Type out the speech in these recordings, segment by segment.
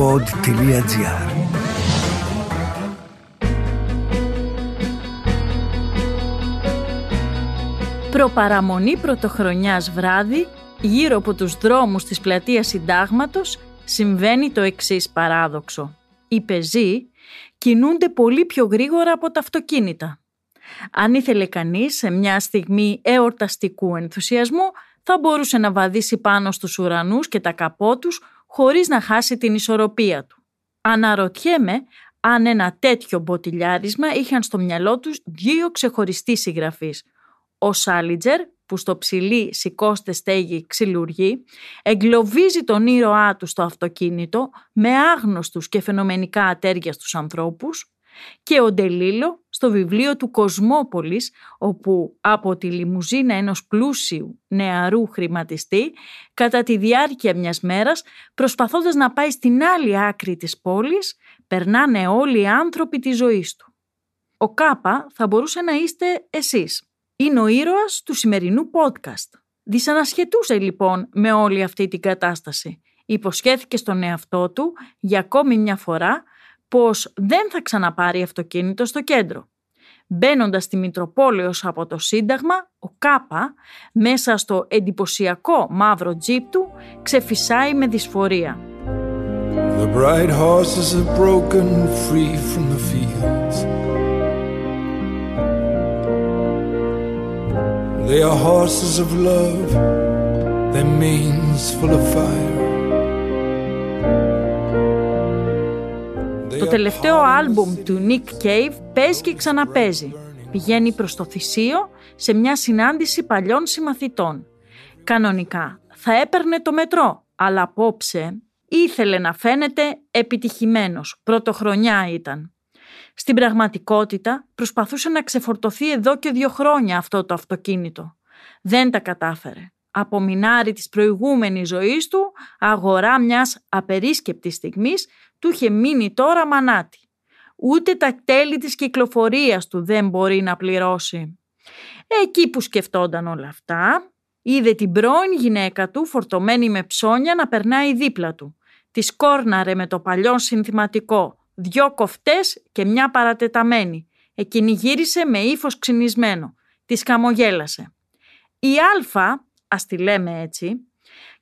pod.gr Προπαραμονή πρωτοχρονιάς βράδυ, γύρω από τους δρόμους της πλατείας Συντάγματος, συμβαίνει το εξής παράδοξο. Οι πεζοί κινούνται πολύ πιο γρήγορα από τα αυτοκίνητα. Αν ήθελε κανείς σε μια στιγμή εορταστικού ενθουσιασμού, θα μπορούσε να βαδίσει πάνω στους ουρανούς και τα καπό τους χωρίς να χάσει την ισορροπία του. Αναρωτιέμαι αν ένα τέτοιο μποτιλιάρισμα είχαν στο μυαλό τους δύο ξεχωριστοί συγγραφείς. Ο Σάλιτζερ, που στο ψηλή σηκώστε στέγη ξυλουργεί, εγκλωβίζει τον ήρωά του στο αυτοκίνητο με άγνωστους και φαινομενικά ατέρια στους ανθρώπους και ο Ντελίλο στο βιβλίο του Κοσμόπολης, όπου από τη λιμουζίνα ενός πλούσιου νεαρού χρηματιστή, κατά τη διάρκεια μιας μέρας, προσπαθώντας να πάει στην άλλη άκρη της πόλης, περνάνε όλοι οι άνθρωποι της ζωής του. Ο Κάπα θα μπορούσε να είστε εσείς. Είναι ο ήρωας του σημερινού podcast. Δυσανασχετούσε λοιπόν με όλη αυτή την κατάσταση. Υποσχέθηκε στον εαυτό του για ακόμη μια φορά πως δεν θα ξαναπάρει αυτοκίνητο στο κέντρο. Μπαίνοντας στη Μητροπόλεως από το Σύνταγμα, ο Κάπα, μέσα στο εντυπωσιακό μαύρο τζίπ του, ξεφυσάει με δυσφορία. The bright horses are broken free from the fields. They are horses of love, their manes full of fire. Τελευταίο άλμπουμ του Nick Cave παίζει και ξαναπέζει. Πηγαίνει προς το θυσίο σε μια συνάντηση παλιών συμμαθητών. Κανονικά θα έπαιρνε το μετρό, αλλά απόψε ήθελε να φαίνεται επιτυχημένος. Πρωτοχρονιά ήταν. Στην πραγματικότητα προσπαθούσε να ξεφορτωθεί εδώ και δύο χρόνια αυτό το αυτοκίνητο. Δεν τα κατάφερε. Από μινάρι της προηγούμενης ζωής του, αγορά μιας απερίσκεπτης στιγμής, του είχε μείνει τώρα μανάτι. Ούτε τα τέλη της κυκλοφορίας του δεν μπορεί να πληρώσει. Εκεί που σκεφτόταν όλα αυτά, είδε την πρώην γυναίκα του φορτωμένη με ψώνια να περνάει δίπλα του. Της κόρναρε με το παλιό συνθηματικό, δυο κοφτές και μια παρατεταμένη. Εκείνη γύρισε με ύφος ξυνισμένο. Της καμογέλασε. Η Αλφα, ας τη λέμε έτσι,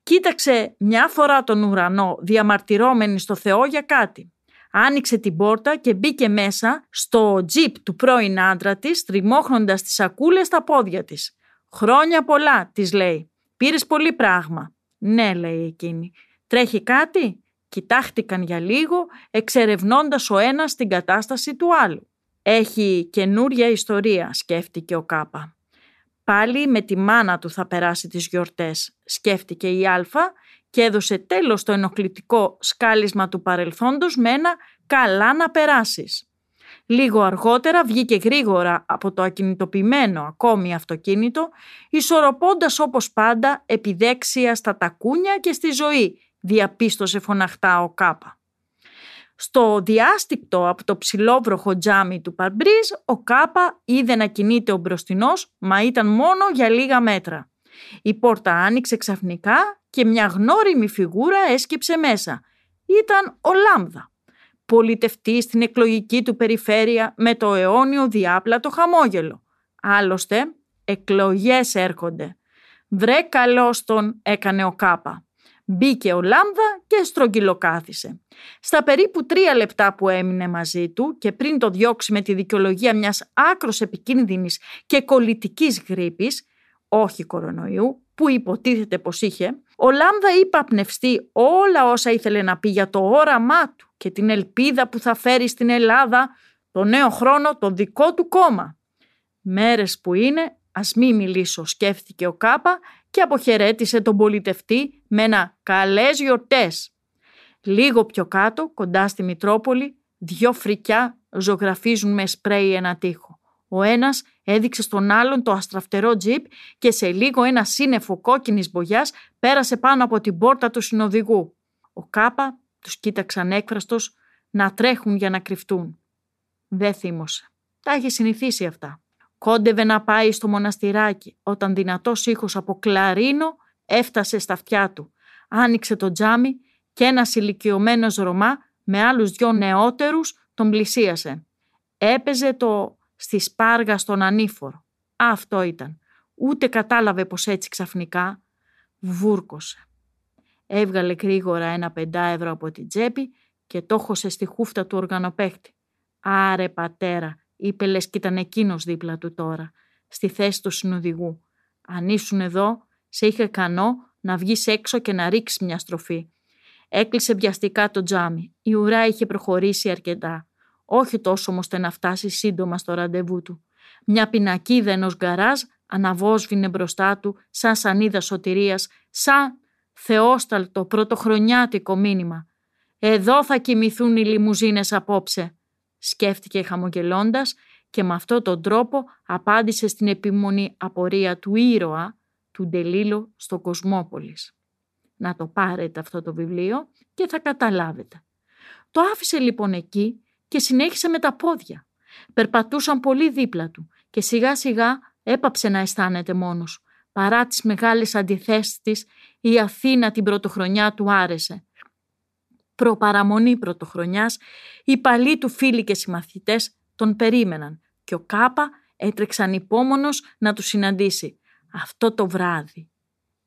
Κοίταξε μια φορά τον ουρανό διαμαρτυρώμενη στο Θεό για κάτι. Άνοιξε την πόρτα και μπήκε μέσα στο τζιπ του πρώην άντρα της, τριμώχνοντας τις σακούλες στα πόδια της. «Χρόνια πολλά», της λέει. «Πήρες πολύ πράγμα». «Ναι», λέει εκείνη. «Τρέχει κάτι» Κοιτάχτηκαν για λίγο, εξερευνώντας ο ένας την κατάσταση του άλλου. «Έχει καινούρια ιστορία», σκέφτηκε ο Κάπα. Πάλι με τη μάνα του θα περάσει τις γιορτές, σκέφτηκε η Άλφα και έδωσε τέλος στο ενοχλητικό σκάλισμα του παρελθόντος με ένα «καλά να περάσεις». Λίγο αργότερα βγήκε γρήγορα από το ακινητοποιημένο ακόμη αυτοκίνητο, ισορροπώντας όπως πάντα επιδέξια στα τακούνια και στη ζωή, διαπίστωσε φωναχτά ο Κάπα. Στο διάστηκτο από το ψηλόβροχο τζάμι του Παρμπρίζ, ο Κάπα είδε να κινείται ο μπροστινό, μα ήταν μόνο για λίγα μέτρα. Η πόρτα άνοιξε ξαφνικά και μια γνώριμη φιγούρα έσκυψε μέσα. Ήταν ο Λάμδα, πολιτευτής στην εκλογική του περιφέρεια με το αιώνιο διάπλατο χαμόγελο. Άλλωστε, εκλογές έρχονται. «Βρε καλώς τον», έκανε ο Κάπα. Μπήκε ο Λάμδα και στρογγυλοκάθισε. Στα περίπου τρία λεπτά που έμεινε μαζί του και πριν το διώξει με τη δικαιολογία μιας άκρος επικίνδυνης και κολλητικής γρήπης, όχι κορονοϊού, που υποτίθεται πως είχε, ο Λάμδα είπε απνευστεί όλα όσα ήθελε να πει για το όραμά του και την ελπίδα που θα φέρει στην Ελλάδα το νέο χρόνο το δικό του κόμμα. Μέρες που είναι, ας μη μιλήσω, σκέφτηκε ο Κάπα και αποχαιρέτησε τον πολιτευτή με ένα «καλές γιορτές». Λίγο πιο κάτω, κοντά στη Μητρόπολη, δυο φρικιά ζωγραφίζουν με σπρέι ένα τοίχο. Ο ένας έδειξε στον άλλον το αστραφτερό τζιπ και σε λίγο ένα σύννεφο κόκκινης μπογιάς πέρασε πάνω από την πόρτα του συνοδηγού. Ο Κάπα τους κοίταξαν έκφραστος να τρέχουν για να κρυφτούν. Δεν θύμωσε. Τα είχε συνηθίσει αυτά. Κόντευε να πάει στο μοναστηράκι όταν δυνατός ήχος από κλαρίνο έφτασε στα αυτιά του. Άνοιξε το τζάμι και ένας ηλικιωμένος Ρωμά με άλλους δυο νεότερους τον πλησίασε. Έπαιζε το στη σπάργα στον ανήφορο. Αυτό ήταν. Ούτε κατάλαβε πως έτσι ξαφνικά βούρκωσε. Έβγαλε γρήγορα ένα πεντάευρο από την τσέπη και το χώσε στη χούφτα του οργανοπαίχτη. «Άρε πατέρα», είπε λες κι ήταν εκείνος δίπλα του τώρα, στη θέση του συνοδηγού. «Αν ήσουν εδώ, σε είχε κανό να βγεις έξω και να ρίξεις μια στροφή». Έκλεισε βιαστικά το τζάμι. Η ουρά είχε προχωρήσει αρκετά. Όχι τόσο ώστε να φτάσει σύντομα στο ραντεβού του. Μια πινακίδα ενός γκαράζ αναβόσβηνε μπροστά του σαν σανίδα σωτηρίας, σαν θεόσταλτο πρωτοχρονιάτικο μήνυμα. «Εδώ θα κοιμηθούν οι λιμουζίνες απόψε», σκέφτηκε χαμογελώντας και με αυτόν τον τρόπο απάντησε στην επιμονή απορία του ήρωα του Ντελίλο στο Κοσμόπολης. Να το πάρετε αυτό το βιβλίο και θα καταλάβετε. Το άφησε λοιπόν εκεί και συνέχισε με τα πόδια. Περπατούσαν πολύ δίπλα του και σιγά σιγά έπαψε να αισθάνεται μόνος. Παρά τις μεγάλες αντιθέσεις της, η Αθήνα την πρωτοχρονιά του άρεσε. Προπαραμονή πρωτοχρονιάς, οι παλιοί του φίλοι και συμμαθητές τον περίμεναν και ο Κάπα έτρεξαν υπόμονος να τους συναντήσει. Αυτό το βράδυ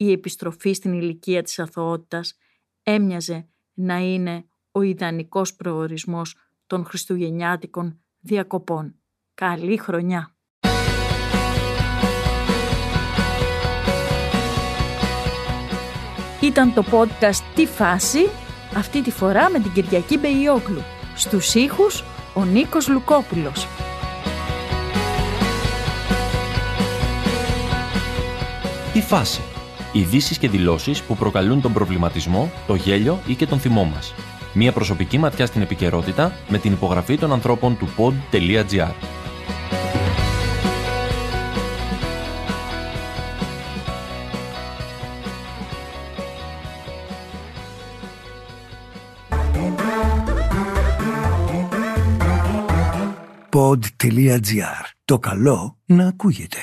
η επιστροφή στην ηλικία της αθωότητας έμοιαζε να είναι ο ιδανικός προορισμός των χριστουγεννιάτικων διακοπών. Καλή χρονιά! Ήταν το podcast «Τι φάση» αυτή τη φορά με την Κυριακή Μπεϊόκλου. Στους ήχους ο Νίκος Λουκόπουλος. «Τι φάση» Ειδήσεις και δηλώσεις που προκαλούν τον προβληματισμό, το γέλιο ή και τον θυμό μας. Μία προσωπική ματιά στην επικαιρότητα με την υπογραφή των ανθρώπων του pod.gr. Pod.gr. Το καλό να ακούγεται.